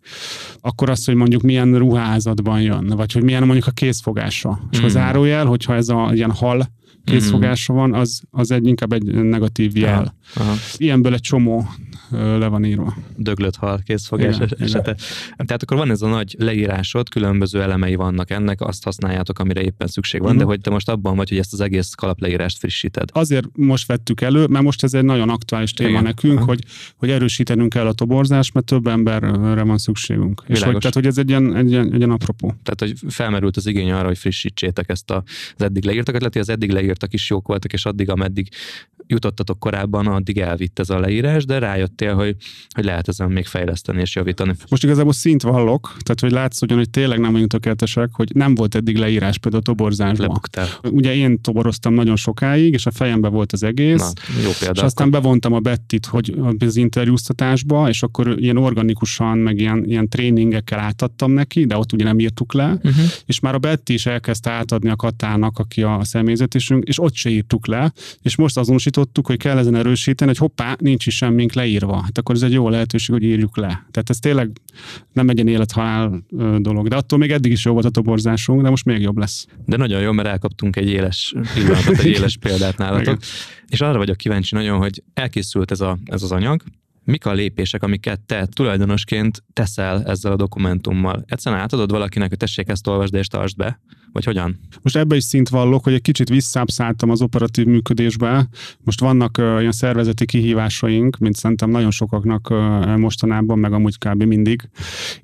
Akkor azt, hogy mondjuk milyen ruházatban jön, vagy hogy milyen mondjuk a készfogása. Mm. És az zárójel, hogyha ez a ilyen hal készfogása van, az, az egy inkább egy negatív jel. Aha. Ilyenből egy csomó le van írva. Döglött hal készfogás igen, esete. Igen. Tehát akkor van ez a nagy leírásod, különböző elemei vannak ennek, azt használjátok, amire éppen szükség van, uh-huh. de mhm. hogy te most abban vagy, hogy ezt az egész kalapleírást frissíted. Azért most vettük elő, mert most ez egy nagyon aktuális téma igen. nekünk, uh-huh. hogy, hogy erősítenünk kell a toborzást, mert több emberre van szükségünk. És hogy, tehát, hogy ez egy ilyen, egy, ilyen, egy ilyen apropó. Tehát, hogy felmerült az igény arra, hogy frissítsétek ezt a, az eddig leírtakat, lehet, hogy az eddig leírtak is jók voltak, és addig, ameddig jutottatok korábban, addig elvitt ez a leírás, de rájöttél, hogy, hogy lehet ezen még fejleszteni és javítani. Most igazából szint vallok, tehát hogy látszódjon, hogy tényleg nem vagyunk tökéletesek, hogy nem volt eddig leírás például a toborzásban. Lebuktál. Ugye én toboroztam nagyon sokáig, és a fejembe volt az egész. Na, jó példa. És aztán bevontam a Bettit, hogy az interjúztatásba, és akkor ilyen organikusan, meg ilyen, ilyen tréningekkel átadtam neki, de ott ugye nem írtuk le, uh-huh. és már a Betty is elkezdte átadni a Katának, aki a személyzetésünk, és ott se írtuk le, és most azonosítottuk, hogy kell ezen erősíteni, hogy hoppá, nincs is semmink leírva. Hát akkor ez egy jó lehetőség, hogy írjuk le. Tehát ez tényleg nem egy élethalál dolog. De attól még eddig is jó volt a toborzásunk, de most még jobb lesz. De nagyon jó, mert elkaptunk egy éles pillanatot, egy éles példát nálatok. És arra vagyok kíváncsi nagyon, hogy elkészült ez, a, ez az anyag, mik a lépések, amiket te tulajdonosként teszel ezzel a dokumentummal? Egyszerűen átadod valakinek, hogy tessék ezt olvasd és tartsd be? Vagy hogyan? Most ebbe is szint vallok, hogy egy kicsit visszábbszálltam az operatív működésbe. Most vannak uh, ilyen szervezeti kihívásaink, mint szerintem nagyon sokaknak uh, mostanában, meg amúgy kb. mindig.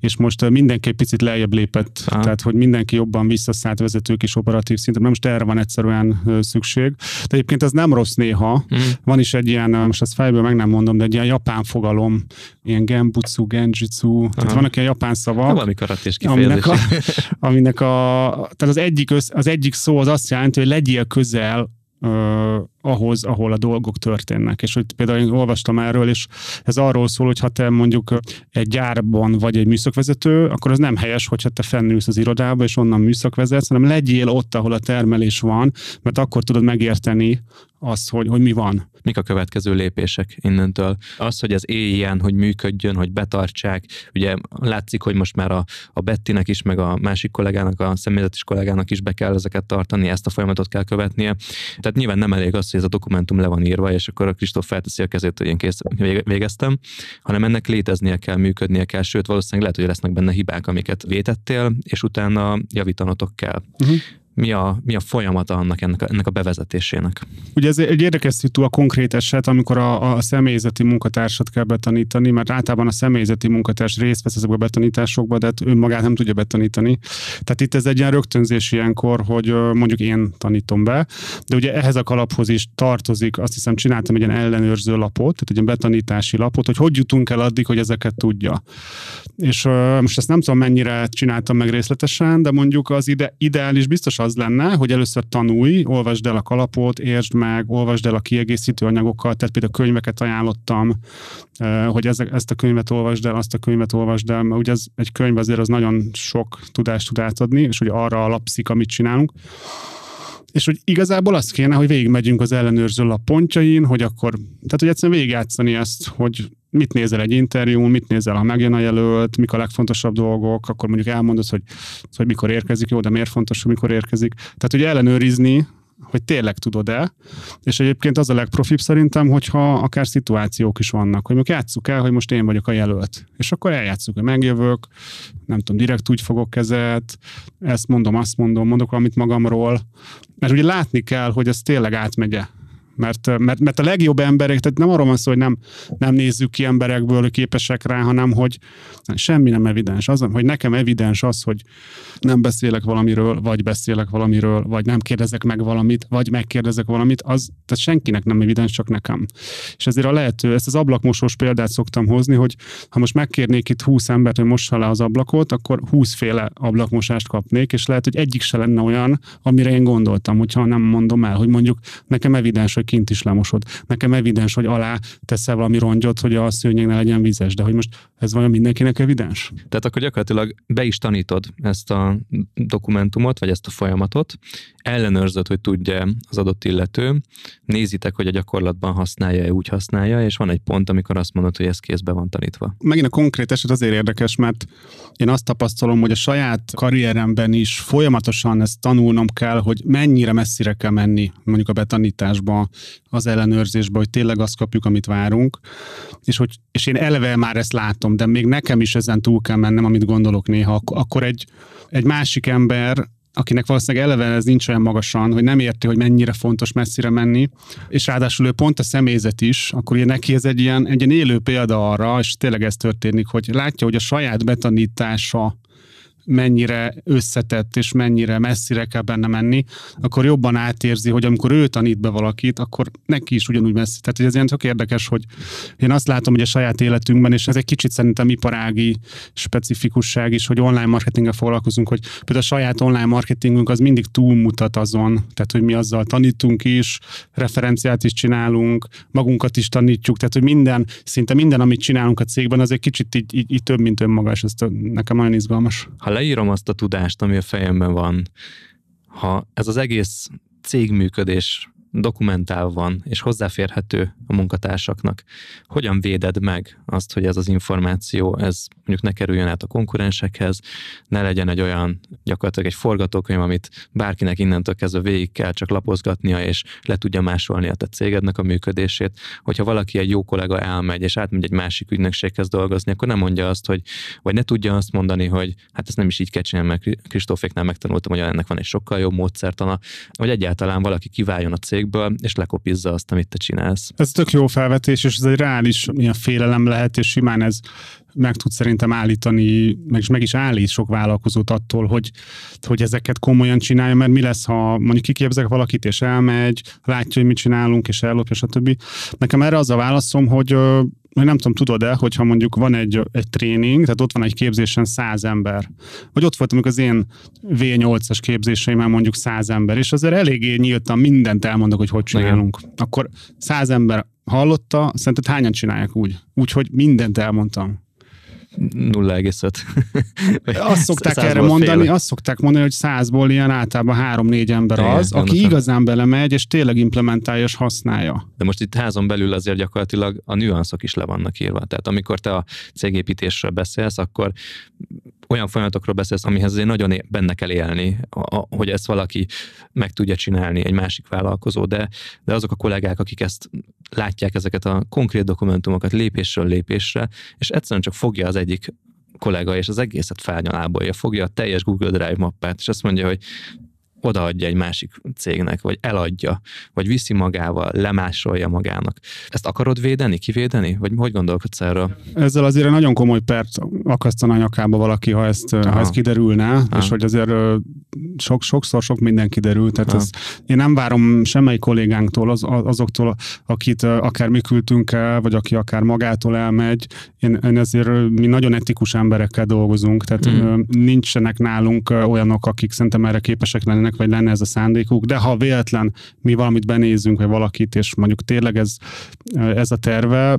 És most uh, mindenki egy picit lejjebb lépett, Aha. tehát hogy mindenki jobban visszaszállt vezetők is operatív szinten. Most erre van egyszerűen uh, szükség. De egyébként ez nem rossz néha. Mm. Van is egy ilyen, uh, most ezt fejből meg nem mondom, de egy ilyen japán fogalom, ilyen genbutsu, genjitsu, Aha. tehát vannak ilyen japán szavak. Valami karatés aminek a, aminek a, tehát az egyik, össz, az egyik szó az azt jelenti, hogy legyél közel ö, ahhoz, ahol a dolgok történnek. És hogy például én olvastam erről, és ez arról szól, hogy ha te mondjuk egy gyárban vagy egy műszakvezető, akkor az nem helyes, hogyha te fennülsz az irodába, és onnan műszakvezetsz, hanem legyél ott, ahol a termelés van, mert akkor tudod megérteni azt, hogy, hogy mi van. Mik a következő lépések innentől? Az, hogy az ilyen, hogy működjön, hogy betartsák, ugye látszik, hogy most már a, a Bettinek is, meg a másik kollégának, a személyzetes kollégának is be kell ezeket tartani, ezt a folyamatot kell követnie. Tehát nyilván nem elég az, hogy ez a dokumentum le van írva, és akkor a Kristóf felteszi a kezét, hogy én kész, végeztem, hanem ennek léteznie kell, működnie kell, sőt valószínűleg lehet, hogy lesznek benne hibák, amiket vétettél, és utána javítanotok kell. Uh-huh mi a, mi a folyamata annak ennek a, ennek a bevezetésének? Ugye ez egy érdekes szitu a konkrét eset, amikor a, a személyzeti munkatársat kell betanítani, mert általában a személyzeti munkatárs részt vesz ezekbe a betanításokba, de hát önmagát nem tudja betanítani. Tehát itt ez egy ilyen rögtönzés ilyenkor, hogy mondjuk én tanítom be, de ugye ehhez a kalaphoz is tartozik, azt hiszem csináltam egy ilyen ellenőrző lapot, tehát egy ilyen betanítási lapot, hogy hogy jutunk el addig, hogy ezeket tudja. És most ezt nem tudom mennyire csináltam meg részletesen, de mondjuk az ide, ideális biztos az lenne, hogy először tanulj, olvasd el a kalapot, értsd meg, olvasd el a kiegészítő anyagokat, tehát például könyveket ajánlottam, hogy ezt a könyvet olvasd el, azt a könyvet olvasd el, mert ugye ez egy könyv azért az nagyon sok tudást tud átadni, és hogy arra alapszik, amit csinálunk. És hogy igazából azt kéne, hogy végigmegyünk az ellenőrző lap pontjain, hogy akkor, tehát hogy egyszerűen végigjátszani ezt, hogy mit nézel egy interjún, mit nézel, ha megjön a jelölt, mik a legfontosabb dolgok, akkor mondjuk elmondod, hogy, hogy mikor érkezik, jó, de miért fontos, hogy mikor érkezik. Tehát ugye ellenőrizni, hogy tényleg tudod-e, és egyébként az a legprofibb szerintem, hogyha akár szituációk is vannak, hogy mondjuk játsszuk el, hogy most én vagyok a jelölt, és akkor eljátszuk, hogy megjövök, nem tudom, direkt úgy fogok kezet, ezt mondom, azt mondom, mondok valamit magamról, mert ugye látni kell, hogy ez tényleg átmegye mert, mert, mert a legjobb emberek, tehát nem arról van szó, hogy nem, nem nézzük ki emberekből, képesek rá, hanem hogy semmi nem evidens. Az, hogy nekem evidens az, hogy nem beszélek valamiről, vagy beszélek valamiről, vagy nem kérdezek meg valamit, vagy megkérdezek valamit, az tehát senkinek nem evidens, csak nekem. És ezért a lehető, ezt az ablakmosós példát szoktam hozni, hogy ha most megkérnék itt 20 embert, hogy mossa le az ablakot, akkor 20 féle ablakmosást kapnék, és lehet, hogy egyik se lenne olyan, amire én gondoltam, hogyha nem mondom el, hogy mondjuk nekem evidens, hogy kint is lemosod. Nekem evidens, hogy alá teszel valami rongyot, hogy a szőnyeg ne legyen vizes, de hogy most ez vajon mindenkinek evidens? Tehát akkor gyakorlatilag be is tanítod ezt a dokumentumot, vagy ezt a folyamatot, ellenőrzöd, hogy tudja az adott illető, nézitek, hogy a gyakorlatban használja-e, úgy használja, és van egy pont, amikor azt mondod, hogy ez kézbe van tanítva. Megint a konkrét eset azért érdekes, mert én azt tapasztalom, hogy a saját karrieremben is folyamatosan ezt tanulnom kell, hogy mennyire messzire kell menni mondjuk a betanításba, az ellenőrzésbe, hogy tényleg azt kapjuk, amit várunk, és, hogy, és én eleve már ezt látom, de még nekem is ezen túl kell mennem, amit gondolok néha, akkor egy, egy másik ember akinek valószínűleg eleve ez nincs olyan magasan, hogy nem érti, hogy mennyire fontos messzire menni, és ráadásul ő pont a személyzet is, akkor ugye neki ez egy ilyen, egy ilyen élő példa arra, és tényleg ez történik, hogy látja, hogy a saját betanítása mennyire összetett és mennyire messzire kell benne menni, akkor jobban átérzi, hogy amikor ő tanít be valakit, akkor neki is ugyanúgy messzi. Tehát ez ilyen tök érdekes, hogy én azt látom, hogy a saját életünkben, és ez egy kicsit szerintem iparági specifikusság is, hogy online marketinggel foglalkozunk, hogy például a saját online marketingünk az mindig túlmutat azon, tehát hogy mi azzal tanítunk is, referenciát is csinálunk, magunkat is tanítjuk, tehát hogy minden, szinte minden, amit csinálunk a cégben, az egy kicsit így, így, így több, mint önmaga, és ez nekem nagyon izgalmas. Ha leírom azt a tudást, ami a fejemben van, ha ez az egész cégműködés dokumentálva van, és hozzáférhető a munkatársaknak. Hogyan véded meg azt, hogy ez az információ, ez mondjuk ne kerüljön át a konkurensekhez, ne legyen egy olyan gyakorlatilag egy forgatókönyv, amit bárkinek innentől kezdve végig kell csak lapozgatnia, és le tudja másolni a te cégednek a működését. Hogyha valaki egy jó kollega elmegy, és átmegy egy másik ügynökséghez dolgozni, akkor nem mondja azt, hogy, vagy ne tudja azt mondani, hogy hát ezt nem is így kell csinálni, mert Kristóféknál megtanultam, hogy ennek van egy sokkal jobb módszertana, vagy egyáltalán valaki kiváljon a cégből, és lekopizza azt, amit te csinálsz. Ez tök jó felvetés, és ez egy reális ilyen félelem lehet, és simán ez meg tud szerintem állítani, meg is, meg is állít sok vállalkozót attól, hogy, hogy ezeket komolyan csinálja, mert mi lesz, ha mondjuk kiképzek valakit, és elmegy, látja, hogy mit csinálunk, és ellopja, stb. Nekem erre az a válaszom, hogy nem tudom, tudod-e, hogyha mondjuk van egy, egy tréning, tehát ott van egy képzésen száz ember, vagy ott volt amikor az én V8-as képzéseimmel mondjuk száz ember, és azért eléggé nyíltan mindent elmondok, hogy hogy csinálunk. Igen. Akkor száz ember hallotta, szerinted hányan csinálják úgy? Úgyhogy mindent elmondtam. 0,5. azt szokták erre mondani, fél. azt szokták mondani, hogy százból ilyen általában három-négy ember Igen, az, aki aki igazán belemegy, és tényleg implementálja és használja. De most itt házon belül azért gyakorlatilag a nüanszok is le vannak írva. Tehát amikor te a cégépítésről beszélsz, akkor olyan folyamatokról beszélsz, amihez azért nagyon benne kell élni, hogy ezt valaki meg tudja csinálni, egy másik vállalkozó, de, de azok a kollégák, akik ezt látják, ezeket a konkrét dokumentumokat lépésről lépésre, és egyszerűen csak fogja az egyik kollega, és az egészet felnyalábolja, fogja a teljes Google Drive mappát, és azt mondja, hogy odaadja egy másik cégnek, vagy eladja, vagy viszi magával, lemásolja magának. Ezt akarod védeni, kivédeni? Vagy hogy gondolkodsz erről? Ezzel azért nagyon komoly pert akasztana a nyakába valaki, ha, ezt, ha ez kiderülne, Aha. és hogy azért sok, sokszor sok minden kiderül. Tehát ez, én nem várom semmelyik kollégánktól, az, azoktól, akit akár mi küldtünk el, vagy aki akár magától elmegy. Én, én ezért mi nagyon etikus emberekkel dolgozunk, tehát mm. nincsenek nálunk olyanok, akik szerintem erre képesek lennének lennének, vagy lenne ez a szándékuk, de ha véletlen mi valamit benézünk, vagy valakit, és mondjuk tényleg ez, ez a terve,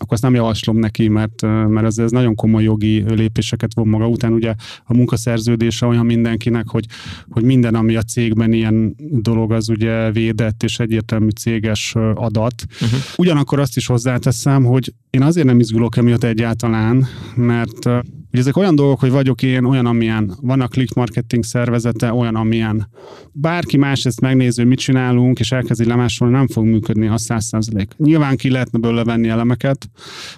akkor azt nem javaslom neki, mert, mert ez, ez nagyon komoly jogi lépéseket von maga után. Ugye a munkaszerződése olyan mindenkinek, hogy, hogy minden, ami a cégben ilyen dolog, az ugye védett és egyértelmű céges adat. Uh-huh. Ugyanakkor azt is hozzáteszem, hogy én azért nem izgulok emiatt egyáltalán, mert hogy ezek olyan dolgok, hogy vagyok én olyan, amilyen van a click marketing szervezete, olyan, amilyen bárki más ezt megnéző, mit csinálunk, és elkezdi lemásolni, nem fog működni a száz százalék. Nyilván ki lehetne belőle venni elemeket,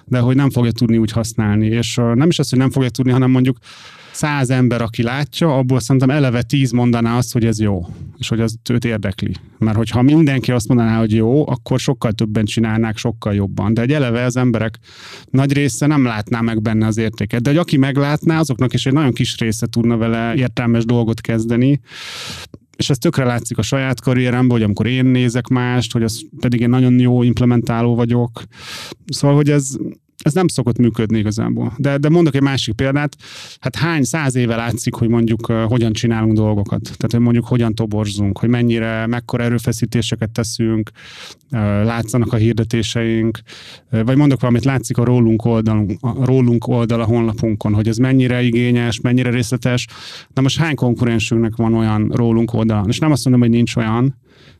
de hogy nem fogja tudni úgy használni. És nem is az, hogy nem fogja tudni, hanem mondjuk száz ember, aki látja, abból szerintem eleve tíz mondaná azt, hogy ez jó, és hogy az őt érdekli. Mert hogyha mindenki azt mondaná, hogy jó, akkor sokkal többen csinálnák, sokkal jobban. De egy eleve az emberek nagy része nem látná meg benne az értéket. De hogy aki meglátná, azoknak is egy nagyon kis része tudna vele értelmes dolgot kezdeni, és ez tökre látszik a saját karrieremben, hogy amikor én nézek mást, hogy az pedig én nagyon jó implementáló vagyok. Szóval, hogy ez, ez nem szokott működni igazából. De, de mondok egy másik példát, hát hány száz éve látszik, hogy mondjuk uh, hogyan csinálunk dolgokat. Tehát, hogy mondjuk hogyan toborzunk, hogy mennyire, mekkora erőfeszítéseket teszünk, uh, látszanak a hirdetéseink, uh, vagy mondok valamit, látszik a rólunk, oldalunk, a rólunk oldal a honlapunkon, hogy ez mennyire igényes, mennyire részletes. Na most hány konkurensünknek van olyan rólunk oldalon? És nem azt mondom, hogy nincs olyan,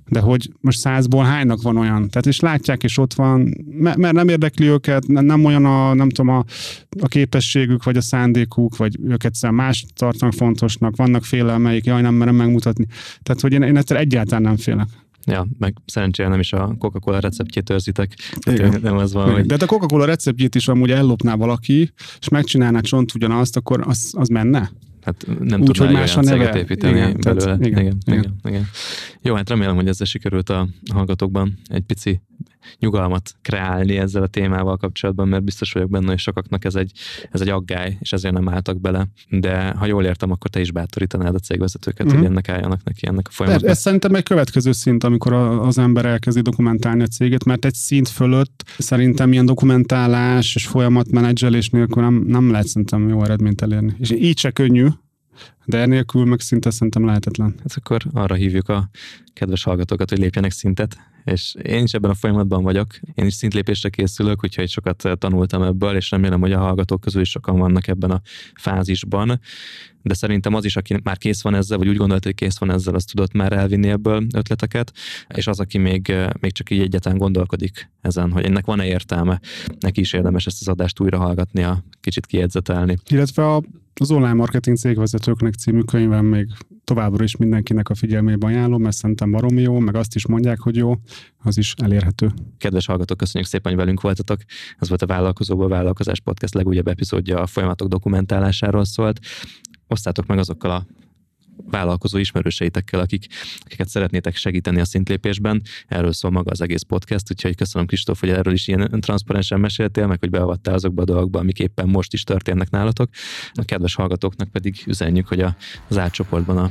de hogy most százból hánynak van olyan? Tehát és látják, és ott van, mert nem érdekli őket, nem olyan a, nem tudom, a, a képességük, vagy a szándékuk, vagy őket szem más tartanak fontosnak, vannak félelmeik, jaj, nem merem megmutatni. Tehát, hogy én, én ettől egyáltalán nem félek. Ja, meg szerencsére nem is a Coca-Cola receptjét őrzitek. Igen. Nem az van, hogy... De hát a Coca-Cola receptjét is amúgy ellopná valaki, és megcsinálná csont ugyanazt, akkor az, az menne? Hát nem Úgy, tudná olyan céget építeni igen, belőle. Tehát, igen, igen, igen. Igen, igen. Jó, hát remélem, hogy ezzel sikerült a hallgatókban egy pici nyugalmat kreálni ezzel a témával kapcsolatban, mert biztos vagyok benne, hogy sokaknak ez egy, ez egy aggály, és ezért nem álltak bele. De ha jól értem, akkor te is bátorítanád a cégvezetőket, mm-hmm. hogy mhm. ennek álljanak neki ennek a folyamatnak. Ez szerintem egy következő szint, amikor az ember elkezdi dokumentálni a céget, mert egy szint fölött szerintem ilyen dokumentálás és folyamatmenedzselés nélkül nem, nem lehet szerintem jó eredményt elérni. És így se könnyű, de enélkül meg szinte szerintem lehetetlen. Hát akkor arra hívjuk a kedves hallgatókat, hogy lépjenek szintet, és én is ebben a folyamatban vagyok. Én is szintlépésre készülök, úgyhogy sokat tanultam ebből, és remélem, hogy a hallgatók közül is sokan vannak ebben a fázisban. De szerintem az is, aki már kész van ezzel, vagy úgy gondolt, hogy kész van ezzel, az tudott már elvinni ebből ötleteket, és az, aki még, még csak így egyetlen gondolkodik ezen, hogy ennek van-e értelme, neki is érdemes ezt az adást újra hallgatnia, kicsit kiedzetelni. Illetve a az online marketing cégvezetőknek című könyvem még továbbra is mindenkinek a figyelmébe ajánlom, mert szerintem baromi jó, meg azt is mondják, hogy jó, az is elérhető. Kedves hallgatók, köszönjük szépen, hogy velünk voltatok. Ez volt a Vállalkozóból Vállalkozás Podcast legújabb epizódja a folyamatok dokumentálásáról szólt. Osztátok meg azokkal a vállalkozó ismerőseitekkel, akik, akiket szeretnétek segíteni a szintlépésben. Erről szól maga az egész podcast, úgyhogy köszönöm Kristóf, hogy erről is ilyen transzparensen meséltél, meg hogy beavattál azokba a dolgokba, amik éppen most is történnek nálatok. A kedves hallgatóknak pedig üzenjük, hogy a, az átcsoportban a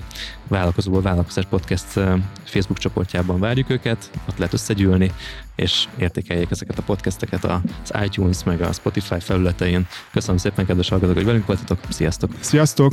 Vállalkozóból Vállalkozás Podcast Facebook csoportjában várjuk őket, ott lehet összegyűlni, és értékeljék ezeket a podcasteket az iTunes meg a Spotify felületein. Köszönöm szépen, kedves hallgatók, hogy velünk voltatok. Sziasztok! Sziasztok!